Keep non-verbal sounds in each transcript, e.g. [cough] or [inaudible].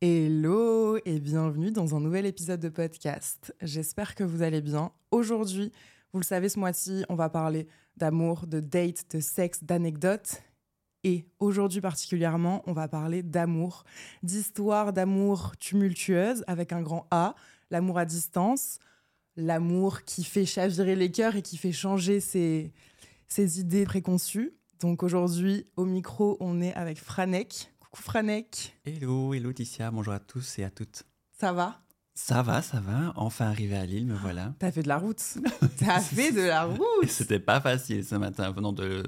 Hello et bienvenue dans un nouvel épisode de podcast. J'espère que vous allez bien. Aujourd'hui, vous le savez, ce mois-ci, on va parler d'amour, de date, de sexe, d'anecdotes. Et aujourd'hui particulièrement, on va parler d'amour, d'histoire d'amour tumultueuse avec un grand A, l'amour à distance, l'amour qui fait chavirer les cœurs et qui fait changer ses, ses idées préconçues. Donc aujourd'hui, au micro, on est avec Franek. Coucou Franek, Hello, hello Ticia, bonjour à tous et à toutes. ça va? Ça va, ça va, enfin arrivé à Lille, me voilà. [gasps] T'as fait de la route [laughs] T'as fait de la route C'était pas facile ce matin, venant de,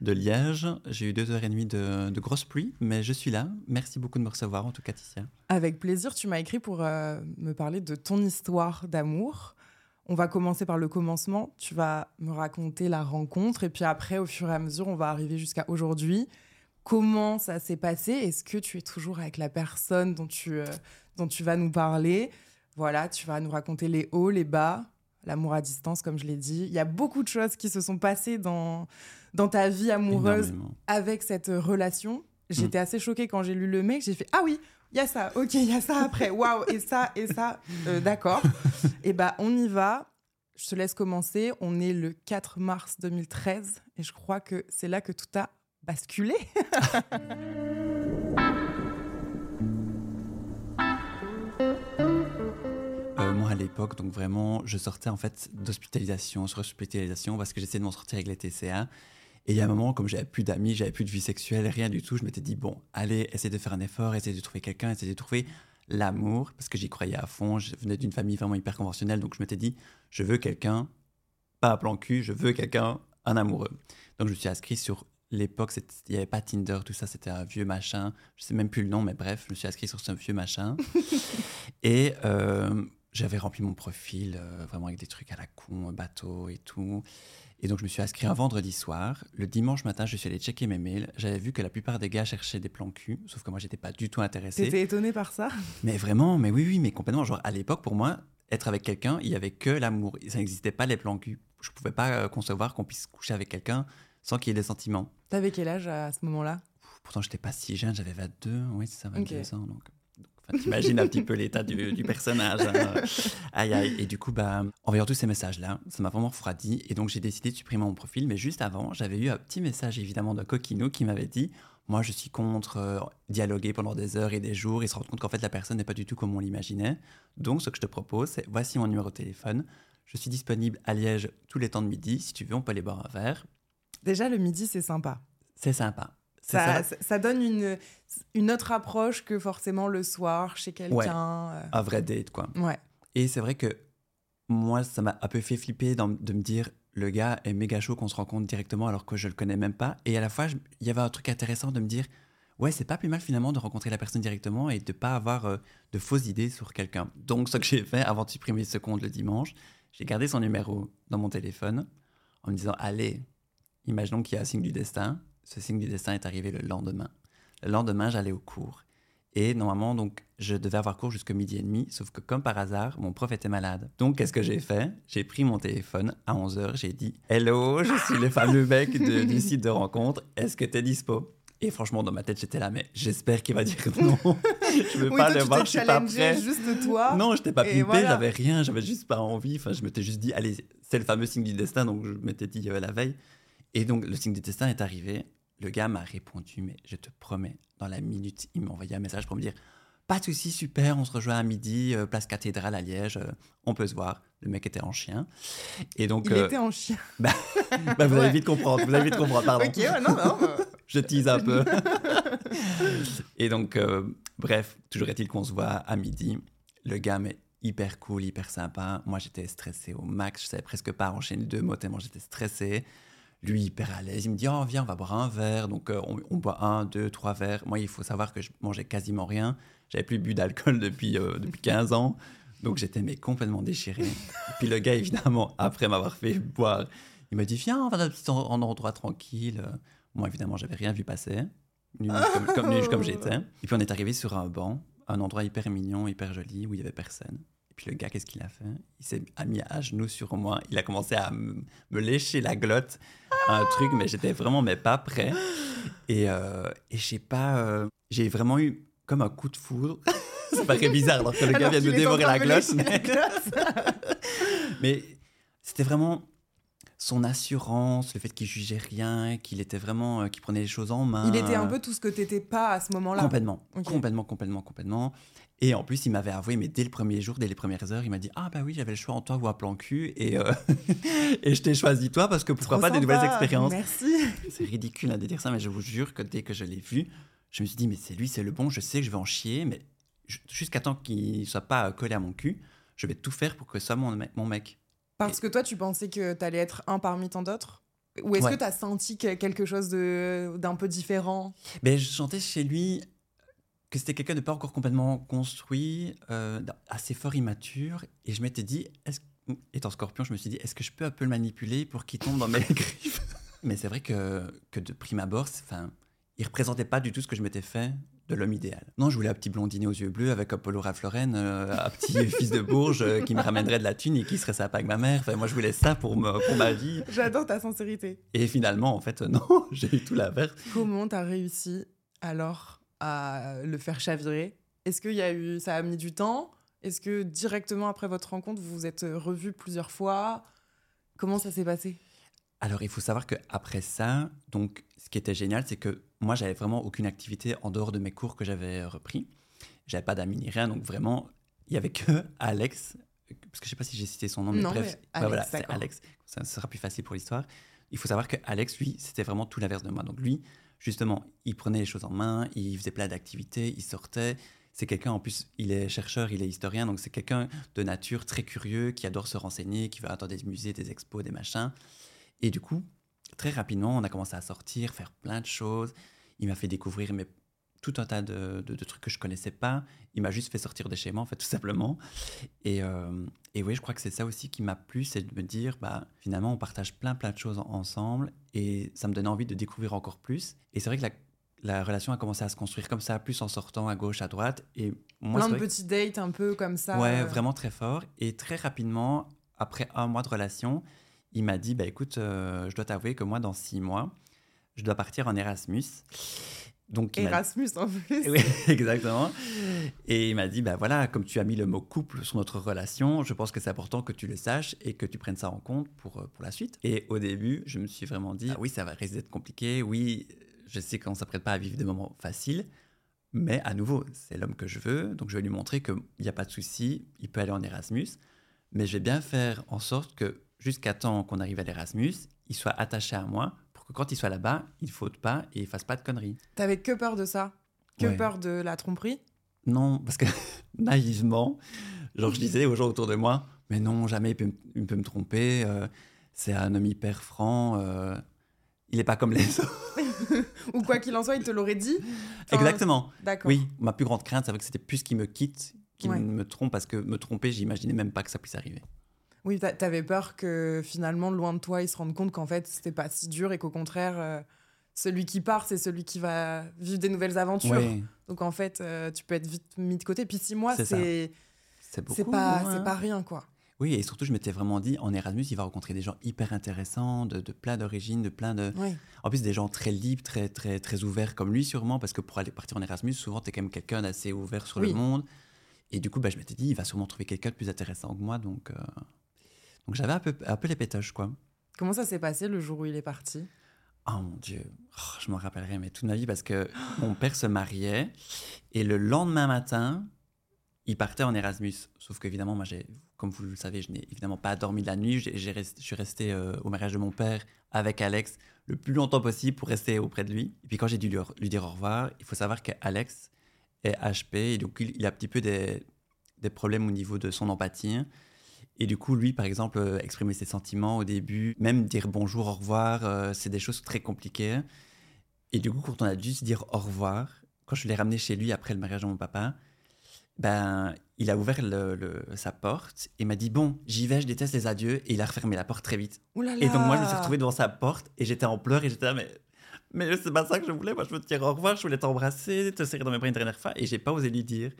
de Liège. J'ai eu deux heures et demie de, de grosse pluie, mais je suis là. Merci beaucoup de me recevoir, en tout cas, Ticia. Avec plaisir, tu m'as écrit pour euh, me parler de ton histoire d'amour. On va commencer par le commencement. Tu vas me raconter la rencontre et puis après, au fur et à mesure, on va arriver jusqu'à aujourd'hui. Comment ça s'est passé Est-ce que tu es toujours avec la personne dont tu, euh, dont tu vas nous parler? Voilà, tu vas nous raconter les hauts, les bas, l'amour à distance, comme je l'ai dit. Il y a beaucoup de choses qui se sont passées dans, dans ta vie amoureuse Énormément. avec cette euh, relation. J'étais assez choquée quand j'ai lu le mail. J'ai fait Ah oui, il y a ça, ok, il y a ça après. Waouh, et ça, et ça. Euh, D'accord. [laughs] et bah, on y va. Je te laisse commencer. On est le 4 mars 2013 et je crois que c'est là que tout a basculé. [laughs] Euh, moi, à l'époque, donc vraiment, je sortais en fait d'hospitalisation sur hospitalisation parce que j'essayais de m'en sortir avec les TCA. Et il y a un moment, comme j'avais plus d'amis, j'avais plus de vie sexuelle, rien du tout, je m'étais dit, bon, allez, essayer de faire un effort, essayer de trouver quelqu'un, essayer de trouver l'amour, parce que j'y croyais à fond. Je venais d'une famille vraiment hyper conventionnelle, donc je m'étais dit, je veux quelqu'un, pas à plan cul, je veux quelqu'un, un amoureux. Donc je me suis inscrit sur l'époque, c'était- il n'y avait pas Tinder, tout ça, c'était un vieux machin. Je sais même plus le nom, mais bref, je me suis inscrit sur ce vieux machin. [laughs] et euh, j'avais rempli mon profil euh, vraiment avec des trucs à la con, bateau et tout. Et donc je me suis inscrit un vendredi soir. Le dimanche matin, je suis allé checker mes mails. J'avais vu que la plupart des gars cherchaient des plans cul, sauf que moi, j'étais pas du tout intéressé. T'étais étonnée par ça? Mais vraiment, mais oui, oui, mais complètement. Genre, à l'époque, pour moi, être avec quelqu'un, il y avait que l'amour. Ça n'existait pas les plans cul. Je pouvais pas euh, concevoir qu'on puisse coucher avec quelqu'un sans qu'il y ait des sentiments. T'avais quel âge à ce moment-là? Pourtant, j'étais pas si jeune, j'avais 22, oui, c'est ça, 22 Ok. ans. Donc, donc, t'imagines un petit peu l'état du, du personnage. hein. [laughs] Aïe, aïe. Et du coup, bah, en voyant tous ces messages-là, ça m'a vraiment refroidi. Et donc, j'ai décidé de supprimer mon profil. Mais juste avant, j'avais eu un petit message, évidemment, d'un coquinou qui m'avait dit Moi, je suis contre euh, dialoguer pendant des heures et des jours et se rendre compte qu'en fait, la personne n'est pas du tout comme on l'imaginait. Donc, ce que je te propose, c'est voici mon numéro de téléphone. Je suis disponible à Liège tous les temps de midi. Si tu veux, on peut aller boire un verre. Déjà, le midi, c'est sympa. C'est sympa. Ça, ça. donne une, une autre approche que forcément le soir chez quelqu'un. euh, Un vrai date, quoi. Ouais. Et c'est vrai que moi, ça m'a un peu fait flipper dans- de me dire le gars est méga chaud qu'on se rencontre directement alors que je le connais même pas. Et à la fois, il y avait un truc intéressant de me dire ouais, c'est pas plus mal finalement de rencontrer la personne directement et de pas avoir euh, de fausses idées sur quelqu'un. Donc, ce que j'ai fait avant de supprimer ce compte le dimanche, j'ai gardé son numéro dans mon téléphone en me disant allez, imaginons qu'il y a un signe du destin. Ce signe du destin est arrivé le lendemain. Le lendemain, j'allais au cours. Et normalement, donc, je devais avoir cours jusqu'à midi et demi, sauf que comme par hasard, mon prof était malade. Donc, qu'est-ce que j'ai fait? J'ai pris mon téléphone à 11h, j'ai dit Hello, je suis le fameux mec de- du [laughs] site de rencontre, est-ce que t'es dispo Et franchement, dans ma tête, j'étais là, mais j'espère qu'il va dire non. [laughs] je veux Oui, pas toi, le voir, je suis pas prêt. juste toi. Non, je t'ai pas voilà. j'avais rien, j'avais juste pas envie. Enfin, je m'étais juste dit, allez, c'est le fameux signe du destin, donc je m'étais dit euh, la veille. Et donc, le signe du destin est arrivé. Le gars m'a répondu, mais je te promets, dans la minute, il m'a envoyé un message pour me dire Pas de souci, super, on se rejoint à midi, euh, place cathédrale à Liège, euh, on peut se voir. Le mec était en chien. Et donc, Il euh, était en chien. [laughs] bah, vous allez Ouais. vite comprendre, vous allez vite comprendre, pardon. ok, ouais, non, non. euh, [laughs] Je tease un peu. et donc, bref, toujours est-il qu'on se voit à midi. Le gars m'est hyper cool, hyper sympa. Moi, j'étais stressé au max. Je savais presque pas enchaîner deux mots tellement j'étais stressé. Lui, hyper à l'aise, il me dit Oh, viens, on va boire un verre. Donc, euh, on, on boit un, deux, trois verres. Moi, il faut savoir que je mangeais quasiment rien. J'avais plus bu d'alcool depuis, euh, depuis [laughs] 15 ans. Donc, j'étais mais complètement déchiré. Et puis, le gars, évidemment, [laughs] après m'avoir fait boire, il m'a dit Viens, on va dans un petit endroit tranquille. Moi, évidemment, j'avais rien vu passer. Nu comme, comme j'étais. [laughs] Et puis, on est arrivé sur un banc, un endroit hyper mignon, hyper joli, où il y avait personne. Et puis le gars, qu'est-ce qu'il a fait? Il s'est mis à genoux sur moi. Il a commencé à me lécher la glotte, un truc, mais j'étais vraiment mais pas prêt. Et, euh, et je sais pas, euh, j'ai vraiment eu comme un coup de foudre. [laughs] Ça paraît bizarre alors que le gars vient de me dévorer la Mais, glotte? [laughs] mais c'était vraiment son assurance, le fait qu'il jugeait rien, qu'il était vraiment, euh, qu'il prenait les choses en main. Il était un peu tout ce que t'étais pas à ce moment-là. Complètement, complètement, complètement, complètement. Et en plus, il m'avait avoué, mais dès le premier jour, dès les premières heures, il m'a dit Ah, bah oui, j'avais le choix en toi ou à plan cul. Et, euh, [laughs] et je t'ai choisi toi parce que pourquoi Trop pas des sympa. nouvelles expériences. Merci. [laughs] C'est ridicule hein, de dire ça, mais je vous jure que dès que je l'ai vu, je me suis dit Mais c'est lui, c'est le bon, je sais que je vais en chier, mais ju- jusqu'à temps qu'il ne soit pas euh, collé à mon cul, je vais tout faire pour que ce soit mon mec. Parce que toi, tu pensais que t'allais être un parmi tant d'autres Ou est-ce Ouais. que t'as senti que- quelque chose de- d'un peu différent Mais je sentais chez lui que c'était quelqu'un de pas encore complètement construit, euh, assez fort immature, et je m'étais dit, est-ce étant scorpion, je me suis dit, est-ce que je peux un peu le manipuler pour qu'il tombe dans mes [laughs] griffes? Mais c'est vrai que, que de prime abord, enfin, il représentait pas du tout ce que je m'étais fait de l'homme idéal. Non, je voulais un petit blondinet aux yeux bleus avec un polo Ralph Lauren, euh, un petit [laughs] fils de Bourges euh, qui me ramènerait de la thune et qui serait sympa avec ma mère. Enfin, moi, je voulais ça pour, me, pour ma vie. J'adore ta sincérité. Et finalement, en fait, [laughs] non, j'ai eu tout l'inverse. Comment t'as réussi alors à le faire chavirer Est-ce qu'il y a eu, ça a mis du temps? Est-ce que directement après votre rencontre, vous vous êtes revus plusieurs fois? Comment ça s'est passé? Alors, il faut savoir qu'après ça, donc, ce qui était génial, c'est que moi, j'avais vraiment aucune activité en dehors de mes cours que j'avais repris. J'avais pas d'amis ni rien, donc vraiment, il y avait que [laughs] Alex, parce que je sais pas si j'ai cité son nom, mais Non, bref, mais ouais, Alex, voilà, c'est. Alex. Ça, sera plus facile pour l'histoire. Il faut savoir que Alex, lui, c'était vraiment tout l'inverse de moi. Donc lui, justement, il prenait les choses en main, il faisait plein d'activités, il sortait. C'est quelqu'un, en plus, il est chercheur, il est historien, donc c'est quelqu'un de nature très curieux, qui adore se renseigner, qui va dans des musées, des expos, des machins. Et du coup, très rapidement, on a commencé à sortir, faire plein de choses. Il m'a fait découvrir mais, tout un tas de, de- de trucs que je connaissais pas. Il m'a juste fait sortir de chez moi, en fait, [laughs] tout simplement. Et, euh, et oui, je crois que c'est ça aussi qui m'a plu, c'est de me dire, bah, finalement, on partage plein, plein de choses en- ensemble. Et ça me donnait envie de découvrir encore plus. Et c'est vrai que la, la relation a commencé à se construire comme ça, plus en sortant à gauche, à droite. Et moi, Plein de petits dates un peu comme ça. Ouais, euh, vraiment très fort. Et très rapidement, après un mois de relation, il m'a dit, bah écoute, euh, je dois t'avouer que moi, dans six mois, je dois partir en Erasmus. Donc, Erasmus en plus. oui, [laughs] exactement. Et il m'a dit, bah voilà, comme tu as mis le mot couple sur notre relation, je pense que c'est important que tu le saches et que tu prennes ça en compte pour, euh, pour la suite. Et au début, je me suis vraiment dit, ah oui, ça va risquer d'être compliqué, oui, je sais qu'on ne s'apprête pas à vivre des moments faciles, mais à nouveau, c'est l'homme que je veux, donc je vais lui montrer qu'il n'y a pas de souci, il peut aller en Erasmus, mais je vais bien faire en sorte que jusqu'à temps qu'on arrive à l'Erasmus, il soit attaché à moi pour que quand il soit là-bas, il ne faute pas et il fasse pas de conneries. T'avais que peur de ça? Que Ouais. peur de la tromperie? Non, parce que [laughs] naïvement, genre je disais aux gens autour de moi, mais non, jamais il peut, me- il peut me tromper, euh, c'est un homme hyper franc, euh, il n'est pas comme les [laughs] autres. Ou quoi qu'il en soit, il te l'aurait dit Enfin, Exactement. D'accord. Oui, ma plus grande crainte, c'est que c'était plus qu'il me quitte, qu'il Ouais. me trompe, parce que me tromper, j'imaginais même pas que ça puisse arriver. Oui, t'a- t'avais peur que finalement, loin de toi, il se rende compte qu'en fait, c'était pas si dur et qu'au contraire, euh, celui qui part, c'est celui qui va vivre des nouvelles aventures. Ouais, Donc en fait, euh, tu peux être vite mis de côté. Puis six mois, C'est c'est pas, hein. c'est pas rien, quoi. Oui, et surtout, je m'étais vraiment dit, en Erasmus, il va rencontrer des gens hyper intéressants, de, de plein d'origines, de plein de... Oui. En plus, des gens très libres, très, très, très ouverts comme lui, sûrement, parce que pour aller partir en Erasmus, souvent, tu es quand même quelqu'un d'assez ouvert sur Oui. le monde. Et du coup, bah, je m'étais dit, il va sûrement trouver quelqu'un de plus intéressant que moi. Donc, euh, donc j'avais un peu, un peu les pétoches, quoi. Comment ça s'est passé le jour où il est parti? Oh mon Dieu, Oh, je m'en rappellerai mais toute ma vie parce que mon père se mariait et le lendemain matin, il partait en Erasmus. Sauf qu'évidemment, moi, j'ai, comme vous le savez, je n'ai évidemment pas dormi de la nuit. Rest- je suis resté euh, au mariage de mon père avec Alex le plus longtemps possible pour rester auprès de lui. Et puis quand j'ai dû lui, lui dire au revoir, il faut savoir qu'Alex est HP et donc il, il a un petit peu des, des problèmes au niveau de son empathie. Et du coup, lui, par exemple, euh, exprimer ses sentiments au début, même dire bonjour, au revoir, euh, c'est des choses très compliquées. Et du coup, quand on a dû se dire au revoir, quand je l'ai ramené chez lui après le mariage de mon papa, ben, il a ouvert le- le- sa porte et m'a dit Bon, j'y vais, je déteste les adieux. Et il a refermé la porte très vite. Là Et donc, moi, je me suis retrouvé devant sa porte et j'étais en pleurs et j'étais là, mais. Mais c'est pas ça que je voulais. Moi, je veux te dire au revoir, je voulais t'embrasser, te serrer dans mes bras une dernière fois. Et j'ai pas osé lui dire.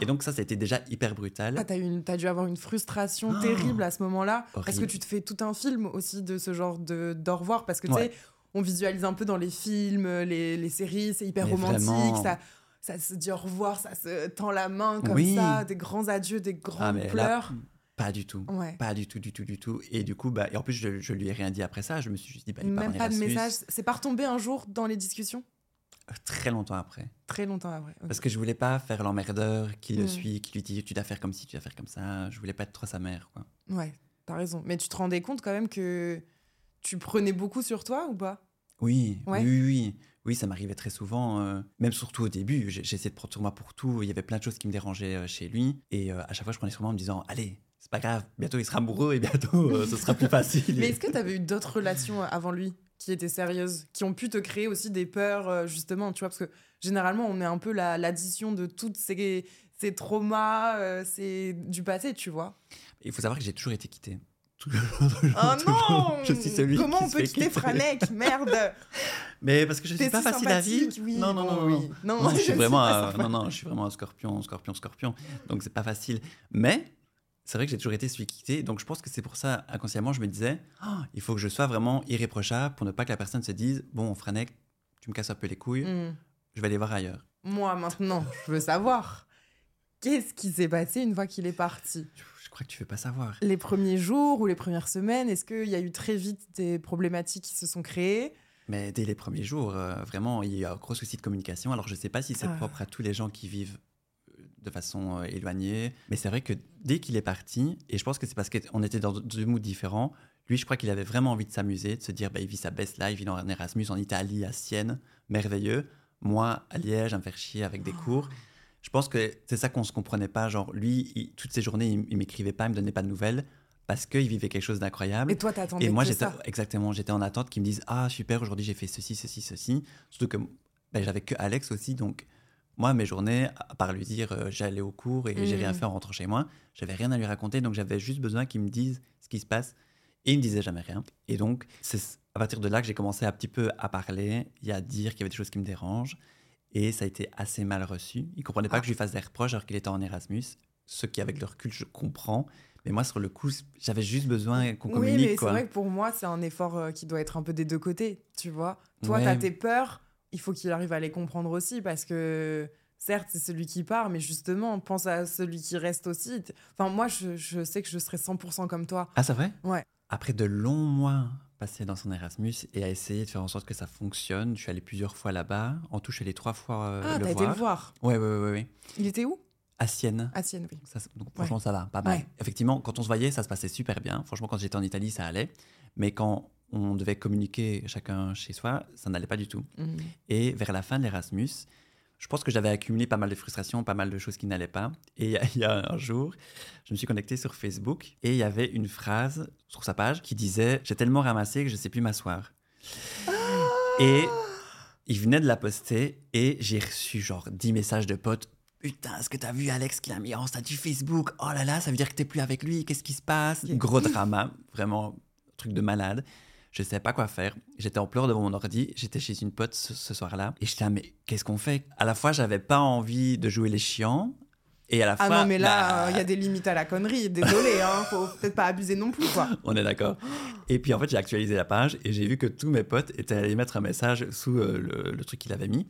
Et donc, ça, ça a été déjà hyper brutal. Ah, t'as, une- dû avoir une frustration Oh. terrible à ce moment-là. Parce que tu te fais tout un film aussi de ce genre de, d'au revoir. Parce que tu Ouais. sais, on visualise un peu dans les films, les, les séries, c'est hyper Mais romantique. vraiment. Ça, ça se dit au revoir, ça se tend la main comme Oui. ça, des grands adieux, des grands Ah, là, pleurs. pas du tout. Ouais. Pas du tout, du tout, du tout. Et du coup, bah, et en plus, je, je lui ai rien dit après ça. Je me suis juste dit, bah, il Même pas de message. C'est pas retombé un jour dans les discussions? Très longtemps après. Très longtemps après. Parce que je voulais pas faire l'emmerdeur qui le Mm. suit, qui lui dit, tu dois faire comme ci, tu dois faire comme ça. Je voulais pas être trop sa mère, quoi. Ouais, t'as raison. Mais tu te rendais compte quand même que tu prenais beaucoup sur toi ou pas? Oui, Ouais. oui, oui, oui. Oui, ça m'arrivait très souvent, euh, même surtout au début. J'essayais de prendre sur moi pour tout. Il y avait plein de choses qui me dérangeaient euh, chez lui. Et euh, à chaque fois, je prenais sur moi en me disant Allez, c'est pas grave, bientôt il sera amoureux et bientôt ce sera plus [laughs] facile. Mais est-ce que t'avais eu d'autres relations avant lui? Qui étaient sérieuses, qui ont pu te créer aussi des peurs, euh, justement, tu vois Parce que généralement, on est un peu la- l'addition de toutes ces, ces traumas, euh, c'est du passé, tu vois. Il faut savoir que j'ai toujours été quitté. [laughs] Toujours, Oh toujours. non Je suis celui Comment qui on peut quitter. Franek [laughs] Merde Mais parce que je suis pas si facile à vivre. oui, non, non, non, oui. non. Non, Non, je [laughs] je suis vraiment, un- non, non, je suis vraiment un scorpion, scorpion, scorpion. Donc c'est pas facile. Mais c'est vrai que j'ai toujours été celui quitté. Donc je pense que c'est pour ça, inconsciemment, je me disais, Ah, il faut que je sois vraiment irréprochable pour ne pas que la personne se dise, bon, Franek, tu me casses un peu les couilles, Hmm. je vais aller voir ailleurs. Moi, maintenant, [laughs] je veux savoir. Qu'est-ce qui s'est passé une fois qu'il est parti? Je, crois que tu veux pas savoir. Les premiers jours ou les premières semaines, est-ce qu'il y a eu très vite des problématiques qui se sont créées? Mais dès les premiers jours, euh, vraiment, il y a un gros souci de communication. Alors, je ne sais pas si c'est Ah. propre à tous les gens qui vivent de façon euh, éloignée, mais c'est vrai que dès qu'il est parti, et je pense que c'est parce qu'on était dans deux moods différents, lui, je crois qu'il avait vraiment envie de s'amuser, de se dire, bah, il vit sa best life, il est en Erasmus en Italie, à Sienne, merveilleux. Moi, à Liège, à me faire chier avec des cours. Je pense que c'est ça qu'on se comprenait pas. Genre, lui, il- toutes ces journées, il, il m'écrivait pas, il me donnait pas de nouvelles, parce qu'il vivait quelque chose d'incroyable. Et toi, t'attendais Et moi, j'étais ça. exactement, j'étais en attente qu'ils me disent ah super, aujourd'hui j'ai fait ceci, ceci, ceci. Surtout que ben, j'avais que Alex aussi, donc moi mes journées, à part lui dire euh, j'allais au cours et j'ai rien fait en rentrant chez moi, j'avais rien à lui raconter, donc j'avais juste besoin qu'il me dise ce qui se passe. Et il me disait jamais rien. Et donc c'est à partir de là que j'ai commencé un petit peu à parler et à dire qu'il y avait des choses qui me dérangent. Et ça a été assez mal reçu. Il comprenait pas Ah. que je lui fasse des reproches alors qu'il était en Erasmus. Ce qui, avec le recul, je comprends. Mais moi, sur le coup, j'avais juste besoin qu'on Oui, communique. mais c'est vrai que pour moi, c'est un effort euh, qui doit être un peu des deux côtés, tu vois. Toi, Ouais. t'as tes peurs, il faut qu'il arrive à les comprendre aussi, parce que certes, c'est celui qui part, mais justement, pense à celui qui reste aussi. Enfin, moi, je, je sais que je serais 100% comme toi. Ah, c'est vrai? Ouais. Après de longs mois passés dans son Erasmus et à essayer de faire en sorte que ça fonctionne, je suis allé plusieurs fois là-bas. En tout, je suis allé trois fois euh, ah, le t'as voir. été le voir. Ouais, ouais, ouais, ouais. Il était où? À Sienne. À Sienne, oui. Ça, donc, franchement, ça va, pas mal. Ouais. Effectivement, quand on se voyait, ça se passait super bien. Franchement, quand j'étais en Italie, ça allait. Mais quand on devait communiquer chacun chez soi, ça n'allait pas du tout. Mhm. Et vers la fin de l'Erasmus, je pense que j'avais accumulé pas mal de frustrations, pas mal de choses qui n'allaient pas. Et il y a- il y, a un jour, je me suis connecté sur Facebook et il y avait une phrase sur sa page qui disait J'ai tellement ramassé que je ne sais plus m'asseoir. Et il venait de la poster et j'ai reçu genre 10 messages de potes. Putain, est-ce que t'as vu Alex qui l'a mis en statut Facebook? Oh là là, ça veut dire que t'es plus avec lui, qu'est-ce qui se passe? Gros drama, vraiment, truc de malade. Je savais pas quoi faire. J'étais en pleurs devant mon ordi. J'étais chez une pote ce, ce soir-là. Et j'étais là, mais qu'est-ce qu'on fait? À la fois, j'avais pas envie de jouer les chiants. Et à la Ah fois. non, mais là, bah, euh, il y a des limites à la connerie. Désolé, hein, [laughs] faut peut-être pas abuser non plus, quoi. On est d'accord. Et puis en fait, j'ai actualisé la page et j'ai vu que tous mes potes étaient allés mettre un message sous euh, le, le truc qu'il avait mis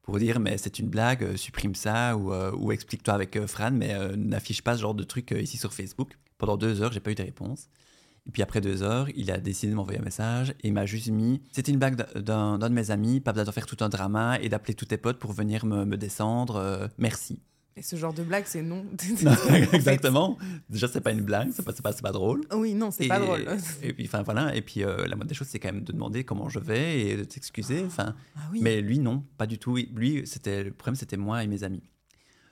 pour dire mais c'est une blague, euh, supprime ça ou, ou explique-toi avec Fran, mais n'affiche pas ce genre de truc ici sur Facebook. Pendant deux heures, j'ai pas eu de réponse. Et puis après deux heures, il a décidé de m'envoyer un message et il m'a juste mis c'était une blague d'un de mes amis, pas besoin d'en faire tout un drama et d'appeler tous tes potes pour venir me, me descendre. euh, merci. Et ce genre de blague, c'est non. [laughs] Exactement. Déjà, c'est pas une blague, c'est pas, pas, pas drôle. Oui, non, c'est pas drôle. Et puis, enfin voilà. Et puis, euh, la moindre des choses, c'est quand même de demander comment je vais et de t'excuser. Enfin, Ah oui. mais lui, non, pas du tout. Lui, c'était le problème, c'était moi et mes amis.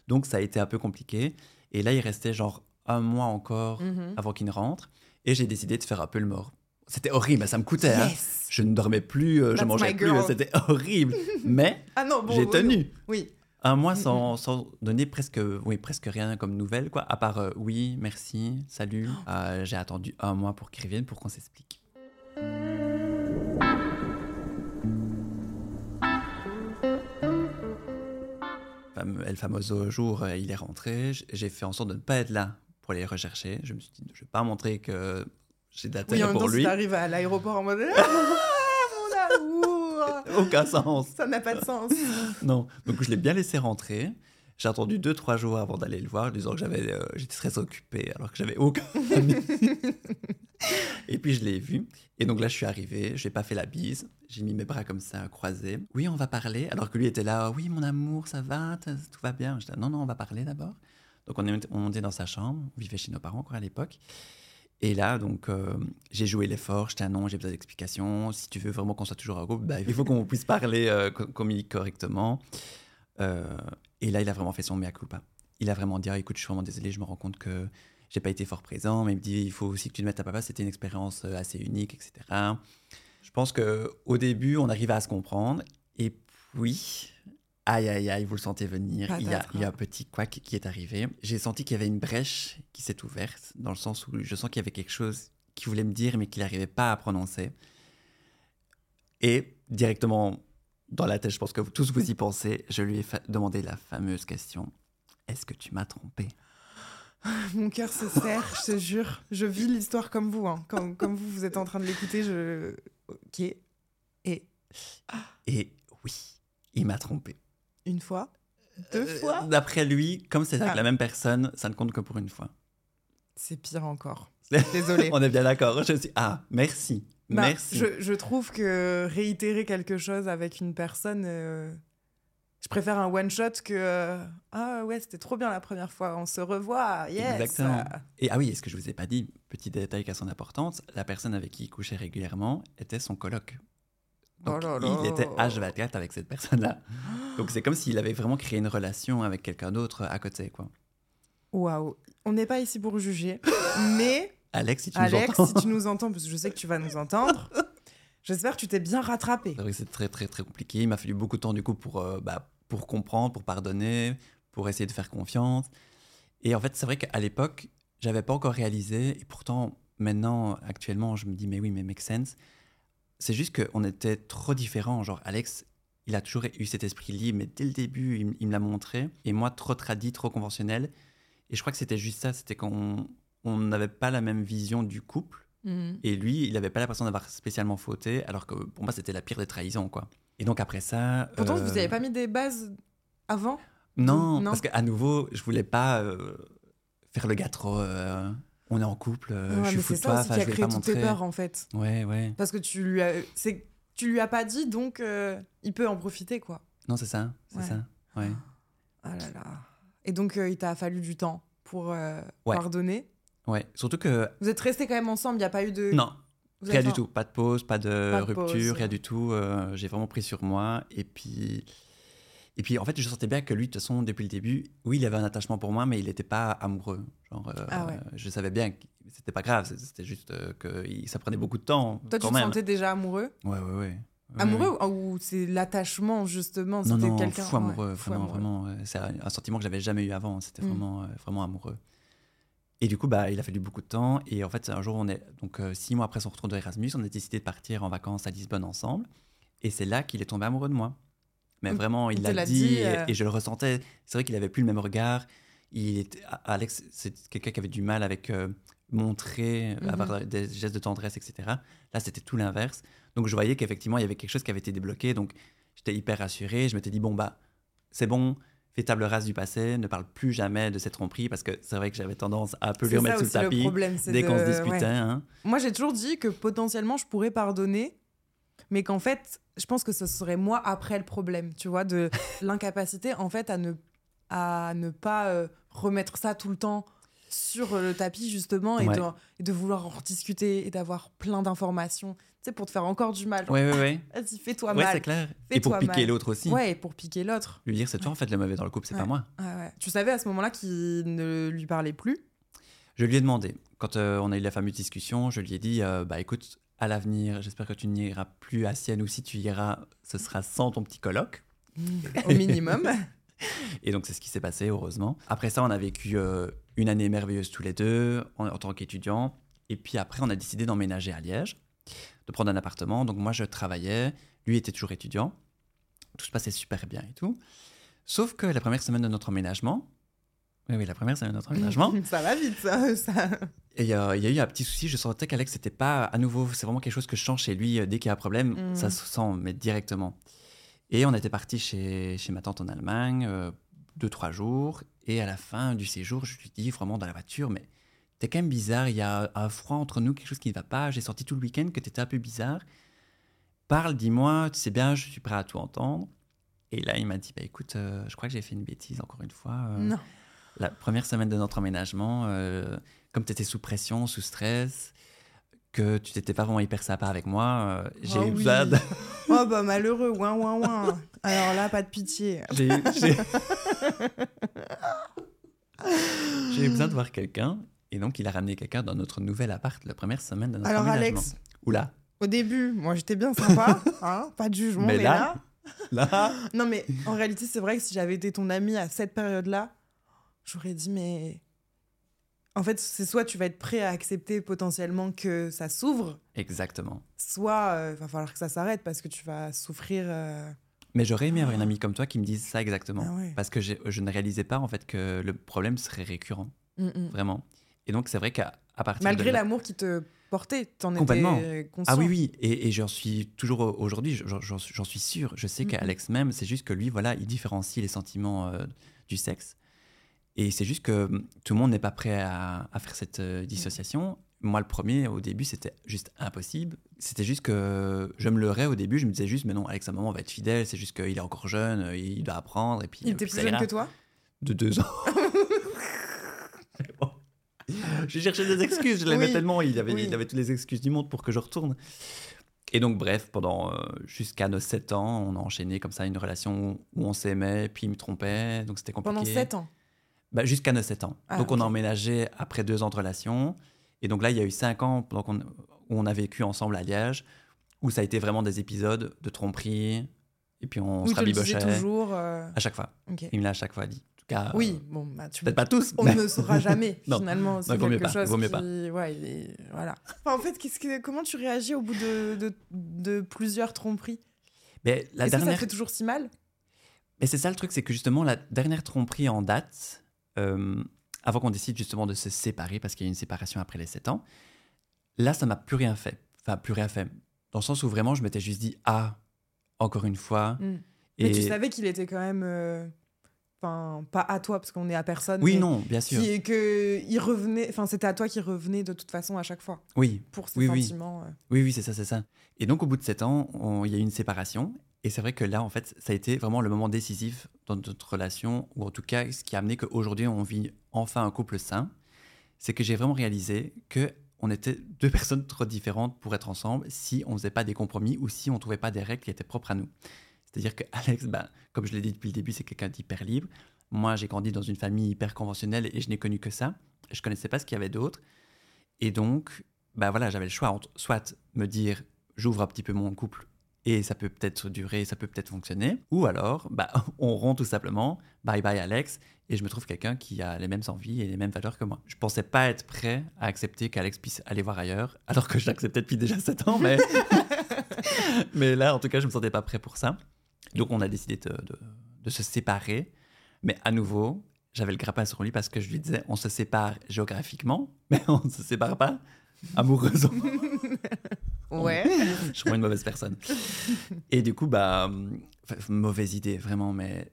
Donc, ça a été un peu compliqué. Et là, il restait genre un mois encore Mhm. avant qu'il ne rentre. Et j'ai décidé de faire un peu le mort. C'était horrible, ça me coûtait. hein. Je ne dormais plus, euh, je mangeais plus, c'était horrible. [laughs] Mais Ah bon. j'ai bon, tenu. Oui. un mois Mm, sans, sans donner presque, oui, presque rien comme nouvelle, quoi. À part euh, oui, merci, salut. Oh. Euh, j'ai attendu un mois pour qu'il revienne pour qu'on s'explique. El famoso jour, euh, il est rentré. J'ai fait en sorte de ne pas être là pour aller le rechercher. Je me suis dit, je ne vais pas montrer que j'ai Oui, en d'intérêt même pour temps, si lui. t'arrives à l'aéroport en mode [laughs] Ah, mon amour Aucun sens. Ça n'a pas de sens. [laughs] Non, donc je l'ai bien laissé rentrer. J'ai attendu 2-3 jours avant d'aller le voir, disant que j'avais, euh, j'étais très occupé, alors que j'avais aucun [laughs] ami. Et puis je l'ai vu. Et donc là, je suis arrivé, je n'ai pas fait la bise. J'ai mis mes bras comme ça, croisés. Oui, on va parler. Alors que lui était là, oui, mon amour, ça va, tout va bien. J'étais, non, non, on va parler d'abord. Donc on est, dans sa chambre, on vivait chez nos parents encore à l'époque. Et là, donc, euh, j'ai joué l'effort. J'étais, ah non, j'ai besoin d'explications. Si tu veux vraiment qu'on soit toujours en groupe, bah, il faut qu'on puisse parler, euh, co- communiquer correctement. Euh, et là, il a vraiment fait son mea culpa. Il a vraiment dit, ah, écoute, je suis vraiment désolé, je me rends compte que j'ai pas été fort présent, mais il me dit, il faut aussi que tu te mettes à papa, c'était une expérience euh, assez unique, etc. Je pense que au début, on arrivait à se comprendre, et puis, aïe, aïe, aïe, vous le sentez venir, il y, a, Patatras. il y a un petit couac qui est arrivé. J'ai senti qu'il y avait une brèche qui s'est ouverte, dans le sens où je sens qu'il y avait quelque chose qu'il voulait me dire, mais qu'il n'arrivait pas à prononcer. Et directement dans la tête, je pense que vous- tous vous y pensez, je lui ai demandé la fameuse question Est-ce que tu m'as trompé? [laughs] Mon cœur se serre, je te jure. Je vis l'histoire comme vous. hein. Comme, comme vous, vous êtes en train de l'écouter. Je... Ok. Et Et oui, il m'a trompé. Une fois? Deux Euh, fois? D'après lui, comme c'est avec Ah. la même personne, ça ne compte que pour une fois. C'est pire encore. [laughs] Désolée. On est bien d'accord. Je suis ah merci, Bah, merci. Je, je trouve que réitérer quelque chose avec une personne, euh, je préfère un one shot que euh, ah ouais c'était trop bien la première fois, on se revoit, yes. Exactement. Et ah oui, est-ce que je vous ai pas dit petit détail qui a son importance La personne avec qui il couchait régulièrement était son coloc. Donc, Oh là là. il était H24 avec cette personne-là. Donc c'est comme s'il avait vraiment créé une relation avec quelqu'un d'autre à côté, quoi. Waouh, on n'est pas ici pour juger, mais [laughs] Alex, si tu Alex, nous entends. si tu nous entends, parce que je sais que tu vas nous entendre, [laughs] j'espère que tu t'es bien rattrapé. C'est vrai que c'est très très très compliqué. Il m'a fallu beaucoup de temps du coup pour, euh, bah, pour comprendre, pour pardonner, pour essayer de faire confiance. Et en fait, c'est vrai qu'à l'époque, j'avais pas encore réalisé. Et pourtant, maintenant, actuellement, je me dis, mais oui, mais make sense. C'est juste qu'on était trop différents. Genre, Alex, il a toujours eu cet esprit libre, mais dès le début, il, me l'a montré. Et moi, trop tradit, trop conventionnel. Et je crois que c'était juste ça. C'était qu'on on n'avait pas la même vision du couple. Mhm. Et lui, il n'avait pas l'impression d'avoir spécialement fauté, alors que pour moi, c'était la pire des trahisons, quoi. Et donc après ça... Pourtant, euh, vous n'avez pas mis des bases avant? Non, Non. parce qu'à nouveau, je voulais pas euh, faire le gars trop... euh, on est en couple, euh, Ouais, je suis fou de ça toi, aussi enfin, qui a créé toutes tes peurs en fait. Ouais, ouais. Parce que tu lui as, c'est, tu lui as pas dit, donc euh, il peut en profiter quoi. Non, c'est ça, c'est Ouais. ça. Ouais. Ah là là. Et donc euh, il t'a fallu du temps pour euh, Ouais. pardonner? ouais. Surtout que... Vous êtes restés quand même ensemble, il n'y a pas eu de. Non, Vous rien du tout. Pas de pause, pas de Pas de rupture, pause. rien du tout. J'ai vraiment pris sur moi. Et puis... Et puis, en fait, je sentais bien que lui, de toute façon, depuis le début, oui, il avait un attachement pour moi, mais il n'était pas amoureux. Genre, euh, Ah ouais. Je savais bien que c'était pas grave, c'était juste euh, que ça prenait beaucoup de temps. Toi, tu te sentais déjà amoureux? Ouais, ouais, ouais. Ouais, Amoureux ou, c'est l'attachement justement Non, non, quelqu'un? fou amoureux, ouais, vraiment, amoureux. vraiment. euh, C'est un sentiment que j'avais jamais eu avant. C'était Mm. vraiment, euh, vraiment amoureux. Et du coup, bah, il a fallu beaucoup de temps. Et en fait, un jour, on est donc euh, six mois après son retour de Erasmus, on a décidé de partir en vacances à Lisbonne ensemble. Et c'est là qu'il est tombé amoureux de moi. Mais Mm. vraiment, il l'a dit, dit, et, et je le ressentais. C'est vrai qu'il avait plus le même regard. Il était, Alex, c'est quelqu'un qui avait du mal avec euh, montrer, Mhm. avoir des gestes de tendresse, etc. Là, c'était tout l'inverse. Donc, je voyais qu'effectivement, il y avait quelque chose qui avait été débloqué. Donc, j'étais hyper rassuré. Je m'étais dit, bon, bah, c'est bon, fais table rase du passé, ne parle plus jamais de cette tromperie, parce que c'est vrai que j'avais tendance à un peu lui remettre sous le aussi le tapis problème, c'est dès de- qu'on se ouais. disputait. hein. Moi, j'ai toujours dit que potentiellement, je pourrais pardonner, mais qu'en fait, je pense que ce serait moi après le problème, tu vois, de [laughs] l'incapacité, en fait, à ne, à ne pas euh, remettre ça tout le temps sur le tapis, justement, et, de, et de vouloir en rediscuter et d'avoir plein d'informations, tu sais, pour te faire encore du mal. Genre, Ouais, ouais, ouais. [laughs] Vas-y, fais-toi Ouais, mal. c'est clair. Et pour piquer l'autre aussi. Ouais, et pour piquer l'autre. Lui dire, c'est toi en fait le mauvais dans le couple, c'est Ouais. pas moi. Tu savais à ce moment-là qu'il ne lui parlait plus? Je lui ai demandé, quand euh, on a eu la fameuse discussion, je lui ai dit, euh, bah écoute, à l'avenir, j'espère que tu n'iras plus à Sienne ou si tu iras, ce sera sans ton petit colloque. Au minimum. [laughs] [laughs] Et donc c'est ce qui s'est passé, heureusement. Après ça, on a vécu euh, une année merveilleuse tous les deux en, en tant qu'étudiants. Et puis après, on a décidé d'emménager à Liège, de prendre un appartement. Donc moi, je travaillais, lui était toujours étudiant. Tout se passait super bien et tout. Sauf que la première semaine de notre emménagement, oui, oui, la première semaine de notre emménagement, [laughs] ça va vite, ça. ça. et euh, il y a eu un petit souci. Je sentais qu'Alex, c'était pas à nouveau, c'est vraiment quelque chose que je sens chez lui. euh, Dès qu'il y a un problème, Mhm. ça se sent, mais directement. Et on était parti chez, chez ma tante en Allemagne, euh, deux, trois jours. Et à la fin du séjour, je lui dis vraiment dans la voiture, mais t'es quand même bizarre, il y a un froid entre nous, quelque chose qui ne va pas. J'ai senti tout le week-end que t'étais un peu bizarre. Parle, dis-moi, tu sais bien, je suis prêt à tout entendre. Et là, il m'a dit, bah écoute, euh, je crois que j'ai fait une bêtise encore une fois. euh, Non. la première semaine de notre emménagement, comme tu étais sous pression, sous stress, que tu n'étais pas vraiment hyper sympa avec moi, euh, j'ai Ah eu oui. besoin de... [laughs] Oh bah malheureux, ouin ouin ouin. Alors là, pas de pitié. [laughs] j'ai eu- j'ai- [laughs] j'ai eu besoin de voir quelqu'un. Et donc, il a ramené quelqu'un dans notre nouvel appart la première semaine de notre Alors. Alex, Oula, au début, moi j'étais bien sympa, hein, pas de jugement, mais, Mais là... là- là, Non mais en réalité, c'est vrai que si j'avais été ton ami à cette période-là, j'aurais dit mais... En fait, c'est soit tu vas être prêt à accepter potentiellement que ça s'ouvre, exactement. soit il va falloir que ça s'arrête parce que tu vas souffrir. euh, Mais j'aurais aimé avoir une amie comme toi qui me dise ça exactement. Ah ouais. Parce que je ne réalisais pas en fait que le problème serait récurrent, mm, mm. vraiment. Et donc, c'est vrai qu'à partir Malgré l'amour qui te portait, t'en étais conscient. Ah oui, oui, et, et j'en suis toujours au- aujourd'hui, j'en- suis sûr. Je sais Mhm. qu'Alex même, c'est juste que lui, voilà, il différencie les sentiments euh, du sexe. Et c'est juste que hum, tout le monde n'est pas prêt à, à faire cette euh, dissociation. Moi, le premier, au début, c'était juste impossible. C'était juste que je me leurrais au début. Je me disais juste, mais non, Alex, à un moment, on va être fidèle. C'est juste qu'il est encore jeune, euh, il doit apprendre. Et puis, Il euh, était puis plus jeune que toi De deux ans. [laughs] Bon. J'ai cherché des excuses, je l'aimais Oui, tellement, il avait, oui. il avait toutes les excuses du monde pour que je retourne. Et donc, bref, pendant euh, jusqu'à nos 7 ans, on a enchaîné comme ça une relation où on s'aimait, puis il me trompait, donc c'était compliqué. Pendant 7 ans. Bah, Jusqu'à nos 7 ans. Ah, donc, on ok. a emménagé après deux ans de relation. Et donc là, il y a eu 5 ans pendant qu'on- où on a vécu ensemble à Liège, où ça a été vraiment des épisodes de tromperie, et puis on Oui, se rabibochait. toujours. euh, À chaque fois. ok. Il me l'a à chaque fois dit. En tout cas, Oui, euh, bon, bah, tu peut-être pas tous, on mais- ne saura [laughs] jamais finalement. C'est quelque pas, chose vaut mieux qui... pas. Ouais, est- voilà. Enfin, en fait, que... comment tu réagis au bout de, de, de plusieurs tromperies? Mais la que ça dernière te fait toujours si mal? Mais c'est ça le truc, c'est que justement, la dernière tromperie en date, euh, avant qu'on décide justement de se séparer, parce qu'il y a une séparation après les 7 ans, là, ça m'a plus rien fait. Enfin, plus rien fait. Dans le sens où vraiment, je m'étais juste dit, ah, encore une fois. Mm. Et... Mais tu savais qu'il était quand même... euh, Enfin, pas à toi, parce qu'on est à personne. Oui, non, bien sûr. Qui, que il revenait... Enfin, c'était à toi qui revenait de toute façon à chaque fois. Oui, Pour ses Oui, oui. sentiments. euh. oui, oui, c'est ça, c'est ça. Et donc, au bout de 7 ans, il y a eu une séparation. Et c'est vrai que là, en fait, ça a été vraiment le moment décisif dans notre relation, ou en tout cas, ce qui a amené qu'aujourd'hui, on vit enfin un couple sain. C'est que j'ai vraiment réalisé que on était deux [laughs] personnes trop différentes pour être ensemble si on faisait pas des compromis ou si on trouvait pas des règles qui étaient propres à nous. C'est-à-dire que [laughs] Alex, ben, comme je l'ai dit depuis le début, c'est quelqu'un d'hyper libre. Moi, j'ai grandi dans une famille hyper conventionnelle et je n'ai connu que ça. Je connaissais pas ce qu'il y avait d'autre. Et donc, bah voilà, j'avais le choix entre soit me dire j'ouvre un petit peu mon couple et ça peut peut-être durer, ça peut peut-être fonctionner, ou alors bah, [laughs] on rompt tout simplement, bye bye Alex, et je me trouve quelqu'un qui a les mêmes envies et les mêmes valeurs que moi. Je pensais pas être prêt à accepter qu'Alex puisse aller voir ailleurs, alors que je l'acceptais depuis déjà 7 ans, mais... [laughs] mais là en tout cas je me sentais pas prêt pour ça. Donc on a décidé de, de- de se séparer, mais à nouveau, j'avais le grappin sur lui parce que je lui disais on se sépare géographiquement, [laughs] mais on ne se sépare pas amoureusement. Ouais. [laughs] je suis vraiment une mauvaise personne. Et du coup, bah, mauvaise idée, vraiment, mais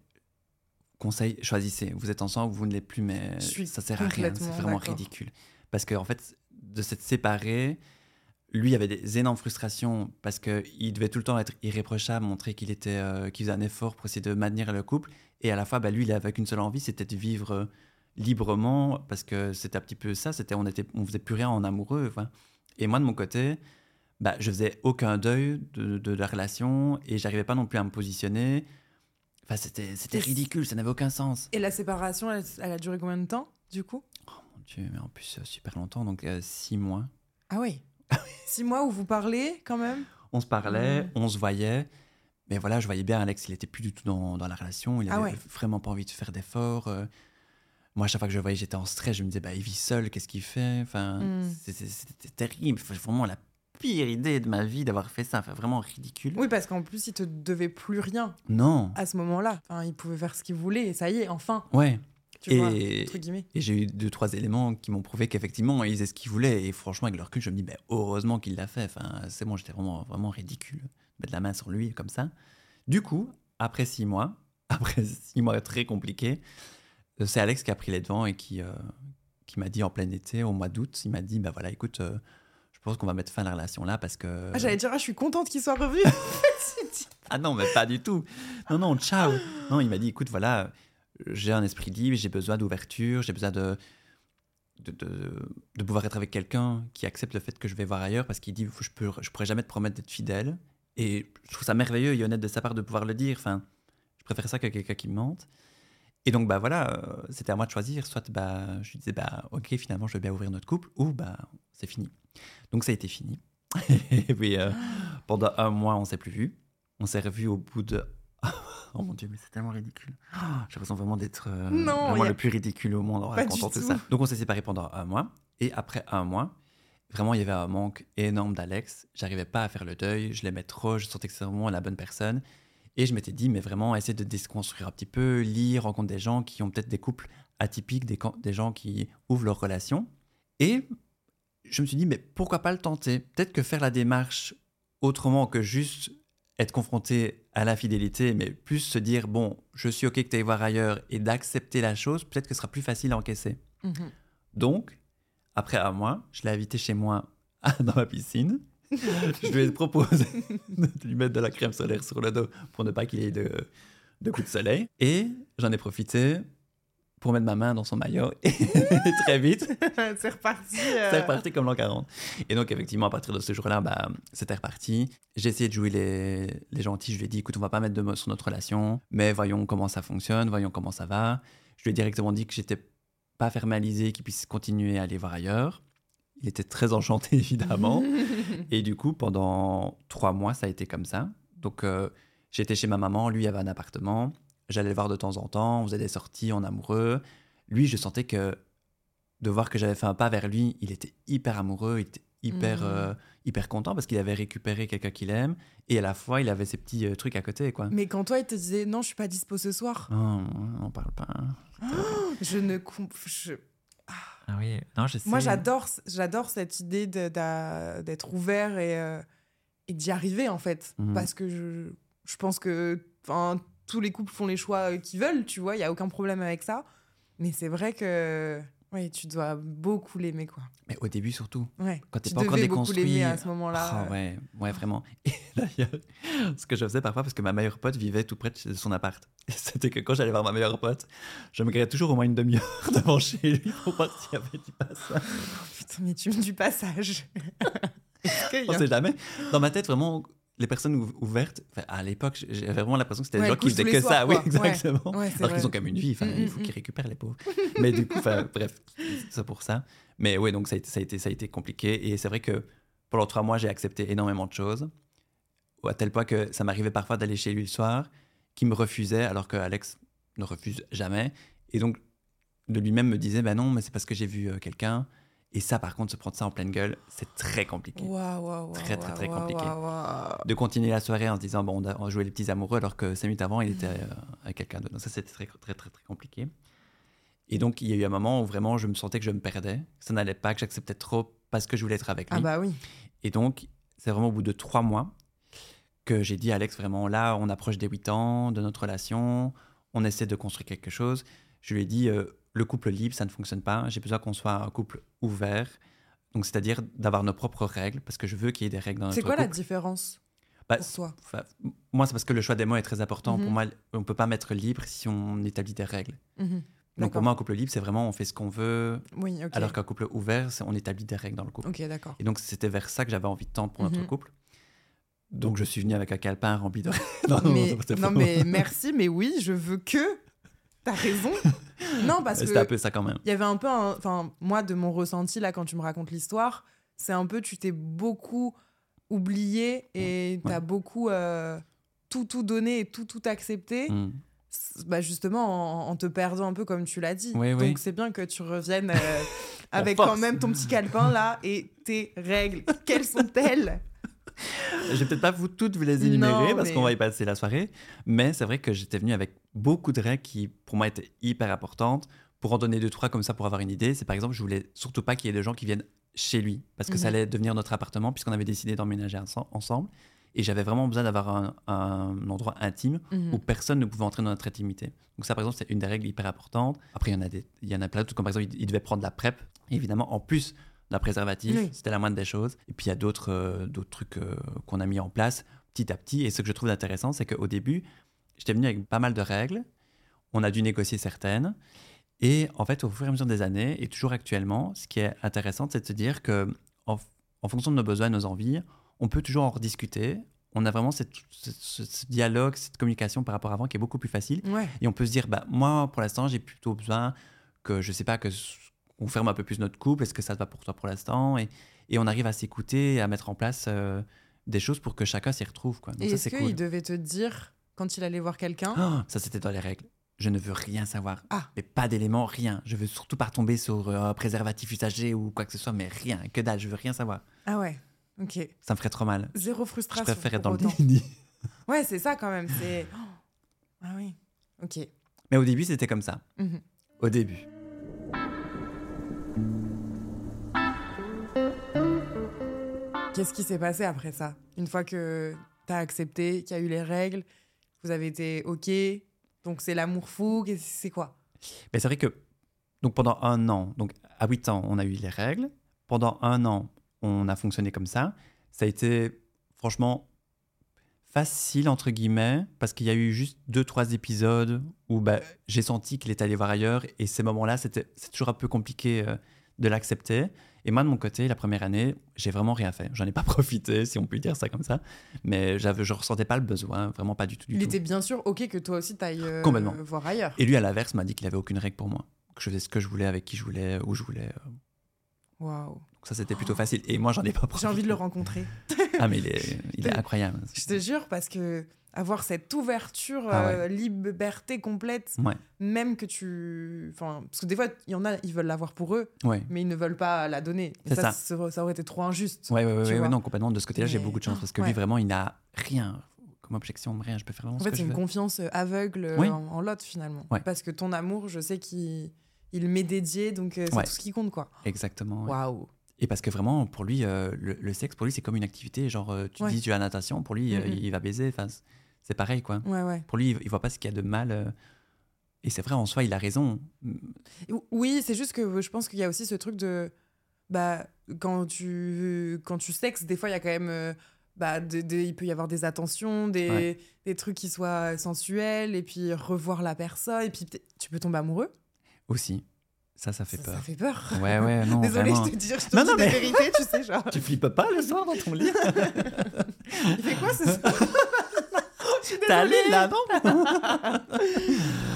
conseil, choisissez. Vous êtes ensemble, vous ne l'êtes plus, mais Je suis ça sert à rien. C'est vraiment ridicule. Parce qu'en en fait, de s'être séparé, lui avait des énormes frustrations parce qu'il devait tout le temps être irréprochable, montrer qu'il était, euh, qu'il faisait un effort pour essayer de maintenir le couple. Et à la fois, bah, lui, il avait qu'une seule envie, c'était de vivre euh, librement parce que c'était un petit peu ça. C'était, on était, on faisait plus rien en amoureux. Et moi, de mon côté, bah, je faisais aucun deuil de, de la relation et j'arrivais pas non plus à me positionner. Enfin, c'était, ridicule, ça n'avait aucun sens. Et la séparation, elle, elle a duré combien de temps, du coup? Oh mon Dieu, mais en plus, euh, super longtemps, donc euh, six mois. Ah oui. [laughs] Six mois où vous parlez quand même? On se parlait, Mhm. on se voyait. Mais voilà, je voyais bien Alex, il était plus du tout dans, dans la relation. Il Ah avait ouais. vraiment pas envie de faire d'efforts. euh. moi, à chaque fois que je le voyais, j'étais en stress. Je me disais, bah, il vit seul, qu'est-ce qu'il fait? Enfin, c'est- c'était terrible. Vraiment la pire idée de ma vie d'avoir fait ça. Enfin, vraiment ridicule. Oui, parce qu'en plus, il te devait plus rien Non. à ce moment-là. Enfin, il pouvait faire ce qu'il voulait et ça y est, enfin, Ouais. tu vois, Et- entre guillemets. Et j'ai eu deux, trois éléments qui m'ont prouvé qu'effectivement, il faisait ce qu'il voulait. Et franchement, avec le recul, je me dis, ben, heureusement qu'il l'a fait. Enfin, c'est bon, j'étais vraiment, vraiment ridicule. de Mettre la main sur lui comme ça. Du coup, après six mois, [laughs] après six mois très compliqués, euh, c'est Alex qui a pris les devants et qui, euh, qui m'a dit en plein été, au mois d'août, il m'a dit, bah voilà, écoute, euh, je pense qu'on va mettre fin à la relation là parce que... Ah, j'allais dire, ah, je suis contente qu'il soit revenu. [laughs] [laughs] Ah non, mais pas du tout. Non, non, ciao. Non, il m'a dit, écoute, voilà, j'ai un esprit libre, j'ai besoin d'ouverture, j'ai besoin de de, de, de pouvoir être avec quelqu'un qui accepte le fait que je vais voir ailleurs parce qu'il dit, je peux, je pourrais jamais te promettre d'être fidèle. Et je trouve ça merveilleux et honnête de sa part de pouvoir le dire. Enfin, je préfère ça que quelqu'un qui me mente. Et donc, bah voilà, euh, c'était à moi de choisir. Soit, bah, je lui disais, bah, ok, finalement, je veux bien ouvrir notre couple, ou bah, c'est fini. Donc, ça a été fini. [laughs] et puis, euh, pendant un mois, on s'est plus vu. On s'est revu au bout de. [laughs] Oh mon dieu, mais c'est tellement ridicule. Oh, [gasps] J'ai l'impression vraiment d'être euh, a- le plus ridicule au monde en racontant tout tout. ça. Donc on s'est séparés pendant un mois. Et après un mois, vraiment, il y avait un manque énorme d'Alex. J'arrivais pas à faire le deuil. Je l'aimais trop. Je sentais que c'était vraiment la bonne personne. Et je m'étais dit, mais vraiment, essayer de déconstruire un petit peu, lire, rencontrer des gens qui ont peut-être des couples atypiques, des, des gens qui ouvrent leur relation. Et je me suis dit, mais pourquoi pas le tenter? Peut-être que faire la démarche autrement que juste être confronté à l'infidélité, mais plus se dire, bon, je suis OK que tu ailles voir ailleurs et d'accepter la chose, peut-être que ce sera plus facile à encaisser. Mhm. Donc, après un mois, je l'ai invité chez moi [laughs] dans ma piscine. [laughs] je lui ai proposé [laughs] de lui mettre de la crème solaire sur le dos pour ne pas qu'il ait de, de coups de soleil. Et j'en ai profité pour mettre ma main dans son maillot. Et [laughs] très vite, c'est reparti. euh, c'est reparti comme l'an 40. Et donc, effectivement, à partir de ce jour-là, bah, c'était reparti. J'ai essayé de jouer les, les gentils. Je lui ai dit, écoute, on va pas mettre de mots sur notre relation, mais voyons comment ça fonctionne, voyons comment ça va. Je lui ai directement dit que j'étais pas fermalisé, qu'il puisse continuer à aller voir ailleurs. Il était très enchanté, [laughs] évidemment. [laughs] Et du coup, pendant trois mois, ça a été comme ça. Donc, euh, j'étais chez ma maman, lui avait un appartement. J'allais le voir de temps en temps, on faisait des sorties en amoureux. Lui, je sentais que de voir que j'avais fait un pas vers lui, il était hyper amoureux, il était hyper, Mhm. euh, hyper content parce qu'il avait récupéré quelqu'un qu'il aime. Et à la fois, il avait ses petits euh, trucs à côté, quoi. Mais quand toi, il te disait non, je suis pas dispo ce soir, Non, on parle pas. je ne je- Ah oui, non, je sais. Moi, j'adore, j'adore cette idée d'être ouvert et, euh, et d'y arriver, en fait. Mhm. Parce que je, je pense que enfin, tous les couples font les choix qu'ils veulent, tu vois, il n'y a aucun problème avec ça. Mais c'est vrai que oui, tu dois beaucoup l'aimer, quoi. Mais au début, surtout. Ouais. Quand t'es tu pas encore beaucoup déconstruit. l'aimer à ce moment-là. Ah ouais, ouais, vraiment. Et d'ailleurs, ce que je faisais parfois, parce que ma meilleure pote vivait tout près de son appart. C'était que quand j'allais voir ma meilleure pote, je me gardais toujours au moins une demi-heure [laughs] devant chez lui pour voir s'il y avait du passage. Putain, mais tu du passage. [laughs] On sait jamais. Dans ma tête, vraiment, les personnes ou- ouvertes, à l'époque, j'avais vraiment l'impression que c'était Ouais, des gens qui faisaient que ça. Oui. Ouais. exactement. Ouais, Alors qu'ils ont quand même une vie, enfin, Mm, il mm, faut mm. qu'ils récupèrent les pauvres. Mais du coup, bref, c'est pour ça. Mais ouais, donc ça a été, ça a été, ça a été compliqué. Et c'est vrai que pendant trois mois, j'ai accepté énormément de choses. À tel point que ça m'arrivait parfois d'aller chez lui le soir, qu'il me refusait, alors que Alex ne refuse jamais. Et donc, de lui-même me disait, ben non, mais c'est parce que j'ai vu euh, quelqu'un. Et ça, par contre, se prendre ça en pleine gueule, c'est très compliqué. Très, très, très compliqué. De continuer la soirée en se disant, bon, on a- on les petits amoureux, alors que cinq minutes avant, il était euh, avec quelqu'un d'autre. Donc ça, c'était très, très, très, très compliqué. Et donc, il y a eu un moment où vraiment, je me sentais que je me perdais, que ça n'allait pas, que j'acceptais trop parce que je voulais être avec lui. Ah bah oui. Et donc, c'est vraiment au bout de trois mois que j'ai dit à Alex, vraiment, là, on approche des huit ans de notre relation, on essaie de construire quelque chose. Je lui ai dit, euh, le couple libre, ça ne fonctionne pas. J'ai besoin qu'on soit un couple ouvert. Donc, c'est-à-dire d'avoir nos propres règles, parce que je veux qu'il y ait des règles dans notre C'est couple. quoi la différence Bah, pour toi? moi, c'est parce que le choix des mots est très important. Mhm. Pour moi, on ne peut pas mettre libre si on établit des règles. Mhm. Donc, pour moi, un couple libre, c'est vraiment on fait ce qu'on veut, Oui, alors qu'un couple ouvert, c'est on établit des règles dans le couple. Ok, d'accord. Et donc, c'était vers ça que j'avais envie de tendre pour notre Mhm. couple. Donc, je suis venu avec un calepin rempli de. [laughs] non, mais merci, mais oui, je veux que T'as raison. [laughs] non, parce que. C'était un peu ça quand même. Il y avait un peu. Enfin, moi, de mon ressenti, là, quand tu me racontes l'histoire, c'est un peu. Tu t'es beaucoup oublié et t'as beaucoup euh, tout, tout donné et tout, tout accepté. Mm. Bah justement, en, te perdant un peu, comme tu l'as dit. Oui, oui. Donc, c'est bien que tu reviennes euh, [laughs] avec quand même ton petit calepin, là, et tes règles. Quelles sont-elles? Je vais peut-être pas vous toutes vous les énumérer Non, parce mais- qu'on va y passer la soirée, mais c'est vrai que j'étais venu avec beaucoup de règles qui, pour moi, étaient hyper importantes. Pour en donner deux, trois comme ça pour avoir une idée, c'est par exemple, je voulais surtout pas qu'il y ait des gens qui viennent chez lui parce que ça Mhm. allait devenir notre appartement puisqu'on avait décidé d'emménager ense- ensemble. Et j'avais vraiment besoin d'avoir un, un endroit intime Mhm. où personne ne pouvait entrer dans notre intimité. Donc ça, par exemple, c'est une des règles hyper importantes. Après, il y en a, des, il y en a plein d'autres, comme par exemple, il, il devait prendre la PrEP, évidemment, en plus d'un préservatif. Oui. C'était la moindre des choses. Et puis, il y a d'autres euh, d'autres trucs euh, qu'on a mis en place petit à petit. Et ce que je trouve intéressant, c'est qu'au début, j'étais venu avec pas mal de règles. On a dû négocier certaines. Et en fait, au fur et à mesure des années, et toujours actuellement, ce qui est intéressant, c'est de se dire que en, en fonction de nos besoins, de nos envies, on peut toujours en rediscuter. On a vraiment cette- ce, dialogue, cette communication par rapport à avant qui est beaucoup plus facile. Ouais. Et on peut se dire, bah, moi, pour l'instant, j'ai plutôt besoin que, je sais pas, que on ferme un peu plus notre couple. Est-ce que ça te va pour toi pour l'instant et, et on arrive à s'écouter et à mettre en place euh, des choses pour que chacun s'y retrouve. Quoi. Donc Et est-ce qu'il cool. devait te dire, quand il allait voir quelqu'un, Ah, ça, c'était dans les règles. Je ne veux rien savoir. Ah. Mais pas d'éléments, rien. Je veux surtout pas retomber sur euh, un préservatif usagé ou quoi que ce soit, mais rien. Que dalle, je veux rien savoir. Ah ouais, ok. Ça me ferait trop mal. Zéro Je frustration. préfère être dans le déni. [laughs] Ouais, c'est ça quand même. C'est. Oh. Ah oui. Ok. Mais au début, c'était comme ça. Mhm. Au début. Qu'est-ce qui s'est passé après ça? Une fois que t'as accepté, qu'il y a eu les règles, vous avez été ok, donc c'est l'amour fou, c'est quoi? Mais c'est vrai que donc pendant un an, donc à 8 ans, on a eu les règles. Pendant un an, on a fonctionné comme ça. Ça a été franchement facile entre guillemets parce qu'il y a eu juste deux trois épisodes où bah, j'ai senti qu'il était allé voir ailleurs et ces moments-là, c'est toujours un peu compliqué euh, de l'accepter. Et moi de mon côté, la première année, j'ai vraiment rien fait. J'en ai pas [laughs] profité, si on peut dire ça comme ça. Mais je ressentais pas le besoin, vraiment pas du tout. Du Il tout. était bien sûr ok que toi aussi t'ailles euh, Complètement. voir ailleurs. Et lui, à l'inverse, m'a dit qu'il avait aucune règle pour moi. Que je faisais ce que je voulais, avec qui je voulais, où je voulais. euh. Waouh. Ça, c'était plutôt facile. Et moi, j'en ai pas profité. J'ai envie de le rencontrer. Ah, mais il est, il est [laughs] incroyable. Je te jure, parce que avoir cette ouverture, Ah ouais. euh, liberté complète, Ouais. même que tu. Enfin, parce que des fois, il y en a, ils veulent l'avoir pour eux, Ouais. mais ils ne veulent pas la donner. Et ça, ça. aurait été trop injuste. Ouais, vois. non, complètement. De ce côté-là, j'ai beaucoup de chance parce que lui, vraiment, il n'a rien comme objection, rien. Je peux faire vraiment En ce fait, c'est une veux. confiance euh, aveugle euh, Oui. en, en l'autre, finalement. Parce que ton amour, je sais qu'il il m'est dédié, donc c'est tout ce qui compte, quoi. Exactement. Waouh. Et parce que vraiment, pour lui, euh, le, le sexe, pour lui, c'est comme une activité. Genre, euh, tu Ouais. dis, tu as la natation, pour lui, euh, Mhm. il va baiser. C'est- pareil, quoi. Ouais, ouais. Pour lui, il- voit pas ce qu'il y a de mal. euh. Et c'est vrai, en soi, il a raison. Oui, c'est juste que je pense qu'il y a aussi ce truc de. Bah, quand tu, quand tu sexes, des fois, il y a quand même. euh, bah, il peut y avoir des attentions, des, Ouais. des trucs qui soient sensuels, et puis revoir la personne, et puis tu peux tomber amoureux. Aussi. Ça, ça fait ça, peur. ça fait peur. Ouais, ouais, [laughs] non. Désolée, vraiment. je te dis, je te Non, dis non, mais- vérités, tu sais, genre. Tu flippes pas le soir dans ton lit? [laughs] Il fait quoi ce soir? T'es allé là, non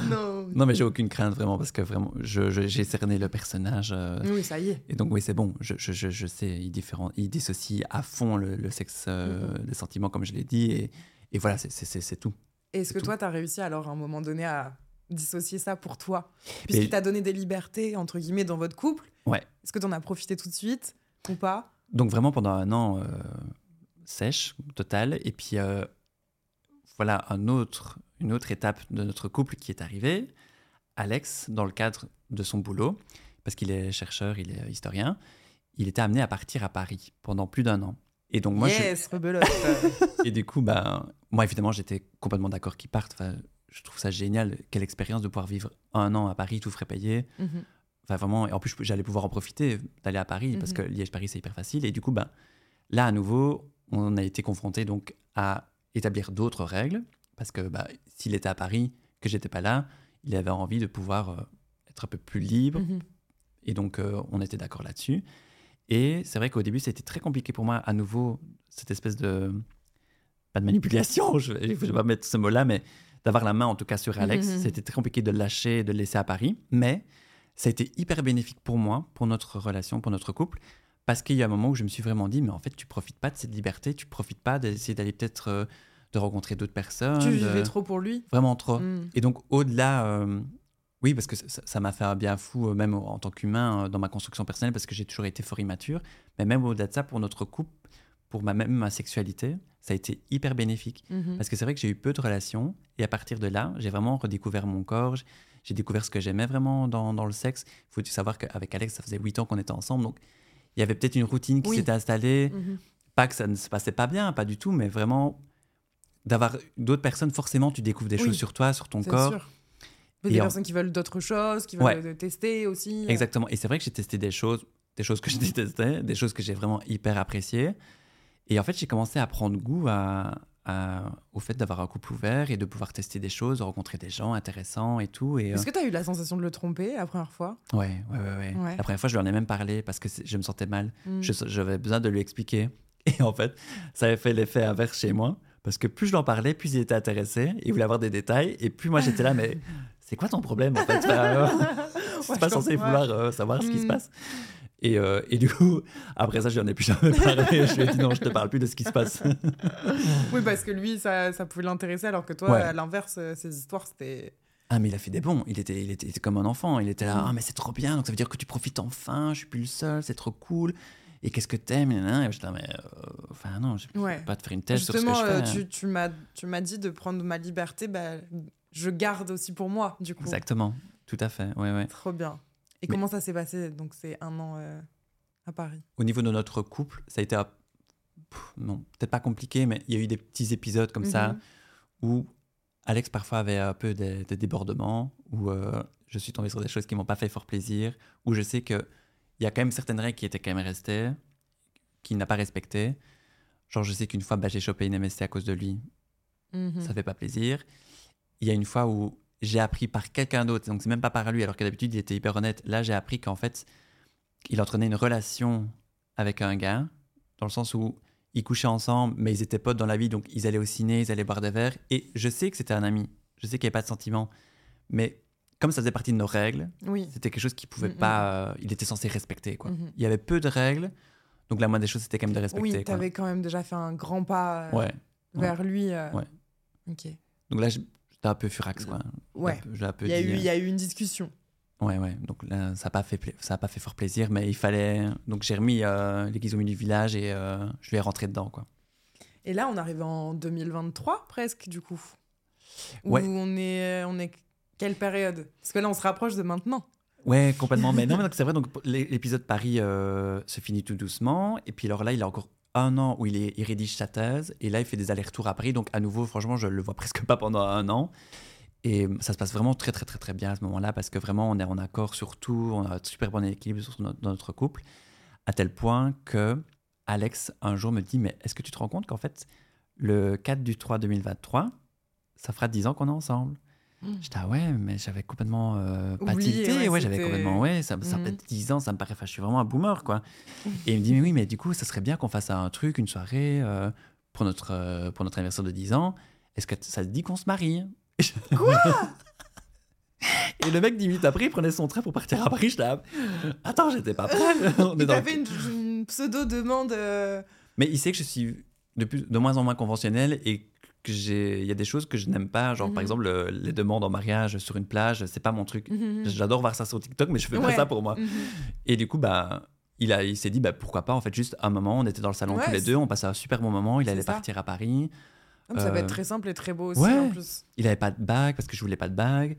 Non. Non, mais j'ai aucune crainte vraiment parce que vraiment, j'ai cerné le personnage. euh, Oui, ça y est. Et donc, oui, c'est bon. Je, je, je, je sais, il, différen- il dissocie à fond le, le sexe, euh, Mhm. les sentiments, comme je l'ai dit. Et, et voilà, c'est- c'est c'est- c'est tout. Est-ce que tout. toi, tu as réussi alors à un moment donné à dissocier ça pour toi? Puisqu'il Mais- t'a donné des libertés, entre guillemets, dans votre couple. Ouais. Est-ce que tu en as profité tout de suite ou pas? Donc, vraiment, pendant un an, euh, sèche, total. Et puis, euh, voilà un autre, une autre étape de notre couple qui est arrivée. Alex, dans le cadre de son boulot, parce qu'il est chercheur, il est historien, il était amené à partir à Paris pendant plus d'un an. Et donc, moi, Yes. [laughs] Et du coup, ben, moi, évidemment, j'étais complètement d'accord qu'ils partent. Enfin, je trouve ça génial. Quelle expérience de pouvoir vivre un an à Paris, tout frais payé. Mhm. Enfin, vraiment, et en plus, j'allais pouvoir en profiter d'aller à Paris parce Mhm. que Liège-Paris, c'est hyper facile. Et du coup, ben, là, à nouveau, on a été confronté donc à établir d'autres règles parce que ben, s'il était à Paris, que j'étais pas là, il avait envie de pouvoir euh, être un peu plus libre. Mhm. Et donc, euh, on était d'accord là-dessus. Et c'est vrai qu'au début, c'était très compliqué pour moi, à nouveau, cette espèce de. Pas de manipulation, [laughs] je ne vais pas mettre ce mot-là, mais d'avoir la main en tout cas sur Alex. Mhm. C'était très compliqué de le lâcher et de le laisser à Paris. Mais ça a été hyper bénéfique pour moi, pour notre relation, pour notre couple. Parce qu'il y a un moment où je me suis vraiment dit, mais en fait, tu profites pas de cette liberté, tu profites pas d'essayer d'aller peut-être euh, de rencontrer d'autres personnes. Tu de- vivais trop pour lui? Vraiment trop. Mm. Et donc, au-delà, euh, oui, parce que ça m'a fait un bien fou, euh, même en tant qu'humain, euh, dans ma construction personnelle, parce que j'ai toujours été fort immature. Mais même au-delà de ça, pour notre couple, pour ma, même ma sexualité, ça a été hyper bénéfique. Mhm. Parce que c'est vrai que j'ai eu peu de relations. Et à partir de là, j'ai vraiment redécouvert mon corps. J'ai découvert ce que j'aimais vraiment dans, dans le sexe. Il faut savoir qu'avec Alex, ça faisait 8 ans qu'on était ensemble. Donc, il y avait peut-être une routine qui Oui. s'était installée. Mhm. Pas que ça ne se passait pas bien, pas du tout, mais vraiment d'avoir d'autres personnes, forcément, tu découvres des Oui. choses sur toi, sur ton corps. sûr. Et des en- personnes qui veulent d'autres choses, qui veulent Ouais. tester aussi. Exactement. Et c'est vrai que j'ai testé des choses, des choses que je [laughs] détestais, des choses que j'ai vraiment hyper appréciées. Et en fait, j'ai commencé à prendre goût à, à- au fait d'avoir un couple ouvert et de pouvoir tester des choses, rencontrer des gens intéressants et tout. Et, euh, Est-ce que tu as eu la sensation de le tromper la première fois? Ouais, ouais, ouais, ouais. Ouais. La première fois, je lui en ai même parlé parce que je me sentais mal. Mm. Je- J'avais besoin de lui expliquer. [laughs] Et en fait, ça avait fait l'effet inverse chez moi. Parce que plus je l'en parlais, plus il était intéressé, il voulait avoir des détails. Et plus moi, j'étais là, mais [laughs] c'est quoi ton problème en fait? Enfin, [laughs] euh, Ouais, C'est pas censé vouloir euh, savoir ce qui se Mm. passe. Et, euh, et du coup, après ça, je n'en ai plus jamais parlé. je lui ai dit non, je te parle plus de ce qui se passe. Oui, parce que lui, ça, ça pouvait l'intéresser, alors que toi, Ouais. à l'inverse, euh, ces histoires, c'était. ah, mais il a fait des bons. Il était, il était, il était comme un enfant. Il était là, Mm. ah, mais c'est trop bien. Donc ça veut dire que tu profites enfin. Je suis plus le seul. C'est trop cool. Et qu'est-ce que t'aimes. Et j'étais là, mais euh, enfin, non, je peux Ouais. pas te faire une thèse sur ce que je fais. tu, tu m'as tu m'as dit de prendre ma liberté, bah, je garde aussi pour moi, du coup. Exactement. Tout à fait. Ouais, ouais. Trop bien. Et Mais- comment ça s'est passé Donc, c'est un an euh, à Paris? Au niveau de notre couple, ça a été, pff, non, peut-être pas compliqué, mais il y a eu des petits épisodes comme ça Mhm. où Alex parfois avait un peu des, des débordements, où euh, je suis tombé sur des choses qui m'ont pas fait fort plaisir, où je sais que il y a quand même certaines règles qui étaient quand même restées, qu'il n'a pas respectées. Genre, je sais qu'une fois, bah, j'ai chopé une MST à cause de lui, Mhm. ça fait pas plaisir. Il y a une fois où j'ai appris par quelqu'un d'autre, donc c'est même pas par lui, alors que d'habitude il était hyper honnête. Là, j'ai appris qu'en fait, il entraînait une relation avec un gars, dans le sens où ils couchaient ensemble, mais ils étaient potes dans la vie, donc ils allaient au ciné, ils allaient boire des verres. Et je sais que c'était un ami, je sais qu'il n'y avait pas de sentiment, mais comme ça faisait partie de nos règles, Oui. c'était quelque chose qu'il pouvait Mm, mm. pas, euh, il était censé respecter. Quoi. Mhm. Il y avait peu de règles, donc la moindre des choses c'était quand même de respecter. Oui, tu avais quand même déjà fait un grand pas euh, Ouais. vers lui. euh. Ouais. Ok. Donc là, j'étais un peu furax, quoi. Ouais. Il y, a eu, euh, il y a eu une discussion. Ouais, ouais. Donc là, ça n'a pas, fait pla- ça a pas fait fort plaisir, mais il fallait. Donc j'ai remis euh, l'église au milieu du village et euh, je vais rentrer dedans, quoi. Et là, on arrive en 2023 presque, du coup. Où Ouais. on est, on est quelle période? Parce que là, on se rapproche de maintenant. Ouais, complètement. mais non, mais [laughs] c'est vrai. Donc l'é- l'épisode Paris euh, se finit tout doucement. Et puis alors là, il a encore un an où il, est, il rédige sa thèse. Et là, il fait des allers-retours à Paris. Donc à nouveau, franchement, je le vois [laughs] presque pas pendant un an. Et ça se passe vraiment très, très, très, très bien à ce moment-là parce que vraiment, on est en accord sur tout. On a un super bon équilibre dans notre couple. À tel point que Alex, un jour, me dit Mais est-ce que tu te rends compte qu'en fait, le 4 du 3 2023, ça fera 10 ans qu'on est ensemble? J'étais ah ouais, mais j'avais complètement euh, tilté. ouais, Ouais, j'avais complètement ouais, ça, ça Mhm. fait 10 ans, ça me paraît. Enfin, je suis vraiment un boomer quoi. Et il me dit mais oui, mais du coup, ça serait bien qu'on fasse un truc, une soirée euh, pour notre euh, pour notre anniversaire de 10 ans. Est-ce que ça te dit qu'on se marie? [laughs] Quoi? Et le mec 10 minutes après, il prenait son train pour partir à Paris. J'étais attends, j'étais pas prêt. [laughs] On Il fait une, une pseudo-demande. euh, Mais il sait que je suis de, plus, de moins en moins conventionnel et que j'ai il y a des choses que je n'aime pas, genre Mhm. par exemple le- les demandes en mariage sur une plage, c'est pas mon truc. mhm. J'adore voir ça sur TikTok, mais je fais pas ça pour moi. Mhm. Et du coup, bah, il, a, il s'est dit, bah, pourquoi pas, en fait, juste un moment, on était dans le salon Ouais, tous les deux, on passait un super bon moment, il allait ça. partir à Paris, Ah, Ça va Euh, être très simple et très beau aussi ouais. en plus. il avait pas de bague parce que je voulais pas de bague,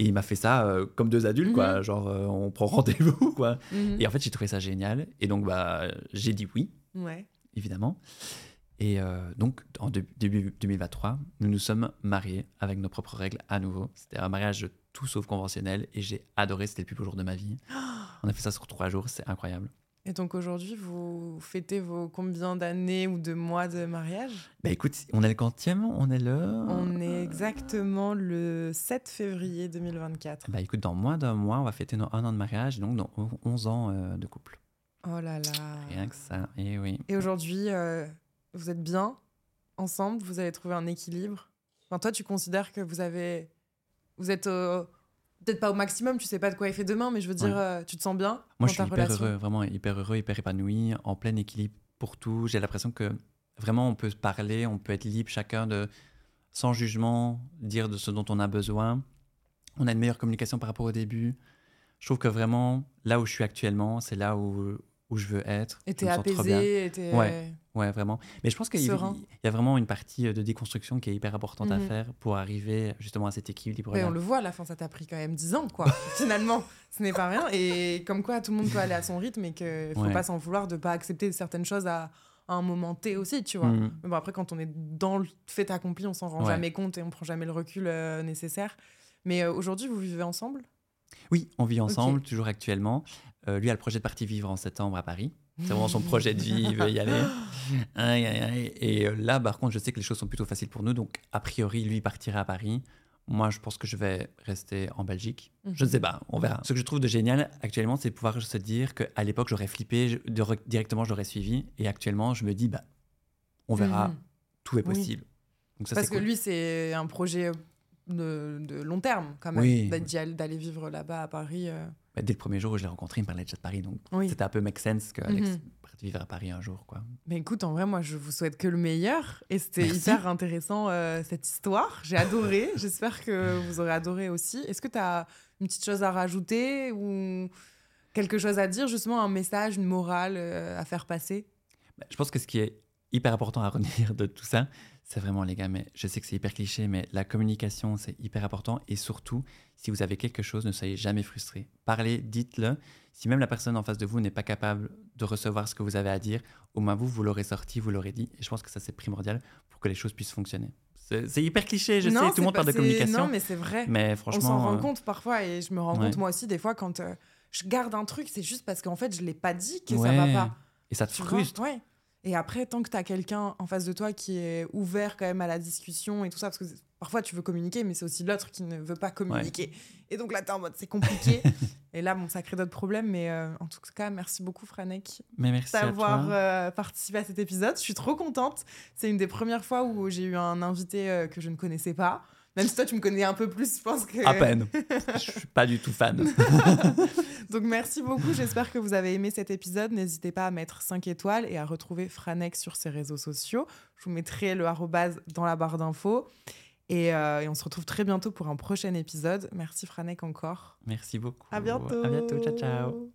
et il m'a fait ça euh, comme deux adultes, quoi, Mhm. genre euh, on prend rendez-vous, quoi. Mhm. Et en fait, j'ai trouvé ça génial, et donc, bah, j'ai dit oui, évidemment. Et euh, donc, en dé- début 2023, nous nous sommes mariés avec nos propres règles à nouveau. C'était un mariage tout sauf conventionnel, et j'ai adoré, c'était le plus beau jour de ma vie. On a fait ça sur trois jours, c'est incroyable. Et donc aujourd'hui, vous fêtez vos combien d'années ou de mois de mariage? Bah écoute, on est le quantième, on est le... On est exactement le 7 février 2024. Bah écoute, dans moins d'un mois, on va fêter nos un an de mariage, donc dans 11 ans euh, de couple. Oh là là. Rien que ça, et oui. Et aujourd'hui, euh, vous êtes bien ensemble Vous avez trouvé un équilibre Enfin, toi, tu considères que vous avez. Vous êtes peut-être pas au maximum, tu sais pas de quoi il fait demain, mais je veux dire, euh, tu te sens bien Moi, je suis hyper heureux, vraiment hyper heureux, hyper épanoui, en plein équilibre pour tout. J'ai l'impression que vraiment, on peut se parler, on peut être libre chacun de, sans jugement, dire de ce dont on a besoin. On a une meilleure communication par rapport au début. Je trouve que vraiment, là où je suis actuellement, c'est là où, où je veux être. Et t'es apaisé, et Ouais, ouais, vraiment. Mais je pense qu'il y, a vraiment une partie euh, de déconstruction qui est hyper importante à mhm. faire pour arriver justement à cet équilibre. on le voit, à la fin, ça t'a pris quand même 10 ans, quoi. [laughs] Finalement, ce n'est pas rien. Et comme quoi, tout le monde peut aller à son rythme et qu'il ne faut pas s'en vouloir de pas accepter certaines choses à, un moment T aussi, tu vois. Mhm. Mais bon, après, quand on est dans le fait accompli, on s'en rend jamais compte et on prend jamais le recul euh, nécessaire. Mais euh, aujourd'hui, vous vivez ensemble? Oui, on vit ensemble, toujours actuellement. Euh, lui a le projet de partir vivre en septembre à Paris. C'est vraiment son projet de vie, il veut y aller. [laughs] Et euh, là, par contre, je sais que les choses sont plutôt faciles pour nous. Donc, a priori, lui partira à Paris. Moi, je pense que je vais rester en Belgique. Je ne sais pas, on verra. Ce que je trouve de génial actuellement, c'est de pouvoir se dire qu'à l'époque, j'aurais flippé, directement, j'aurais suivi. Et actuellement, je me dis, bah, on verra, mhm. tout est possible. Donc ça, Parce que lui, c'est un projet de, long terme, quand même, d'aller vivre là-bas à Paris. Euh. Bah, dès le premier jour où je l'ai rencontré, il me parlait déjà de Paris. Donc c'était un peu make sense qu'Alex mm vivre à Paris un jour. Quoi. Mais écoute, en vrai, moi, je vous souhaite que le meilleur. Et c'était hyper intéressant, euh, cette histoire. J'ai adoré. [laughs] J'espère que vous aurez adoré aussi. Est-ce que tu as une petite chose à rajouter ou quelque chose à dire, justement, un message, une morale euh, à faire passer? Bah, Je pense que ce qui est hyper important à retenir de tout ça, c'est vraiment, les gars, mais je sais que c'est hyper cliché, mais la communication, c'est hyper important. Et surtout, si vous avez quelque chose, ne soyez jamais frustré. Parlez, dites-le. Si même la personne en face de vous n'est pas capable de recevoir ce que vous avez à dire, au moins vous, vous l'aurez sorti, vous l'aurez dit. Et je pense que ça, c'est primordial pour que les choses puissent fonctionner. C'est hyper cliché, je sais, tout le monde parle de communication. Non, mais c'est vrai. Mais franchement. On s'en rend euh, compte parfois, et je me rends compte moi aussi, des fois, quand euh, je garde un truc, c'est juste parce qu'en fait, je ne l'ai pas dit que ça ça va pas. Et ça te frustre. Ouais. Et après, tant que tu as quelqu'un en face de toi qui est ouvert quand même à la discussion et tout ça, parce que parfois tu veux communiquer, mais c'est aussi l'autre qui ne veut pas communiquer. Et donc là, tu es en mode c'est compliqué. [laughs] et là, bon, ça crée d'autres problèmes. Mais euh, en tout cas, merci beaucoup, Franek, d'avoir euh, participé à cet épisode. Je suis trop contente. C'est une des premières fois où j'ai eu un invité euh, que je ne connaissais pas. Même si toi, tu me connais un peu plus, je pense que. À peine. je suis pas du tout fan. [laughs] Donc, merci beaucoup. J'espère que vous avez aimé cet épisode. N'hésitez pas à mettre 5 étoiles et à retrouver Franex sur ses réseaux sociaux. Je vous mettrai le arrobase dans la barre d'infos. Et, euh, et, on se retrouve très bientôt pour un prochain épisode. Merci Franek encore. Merci beaucoup. À bientôt. À bientôt. Ciao, ciao.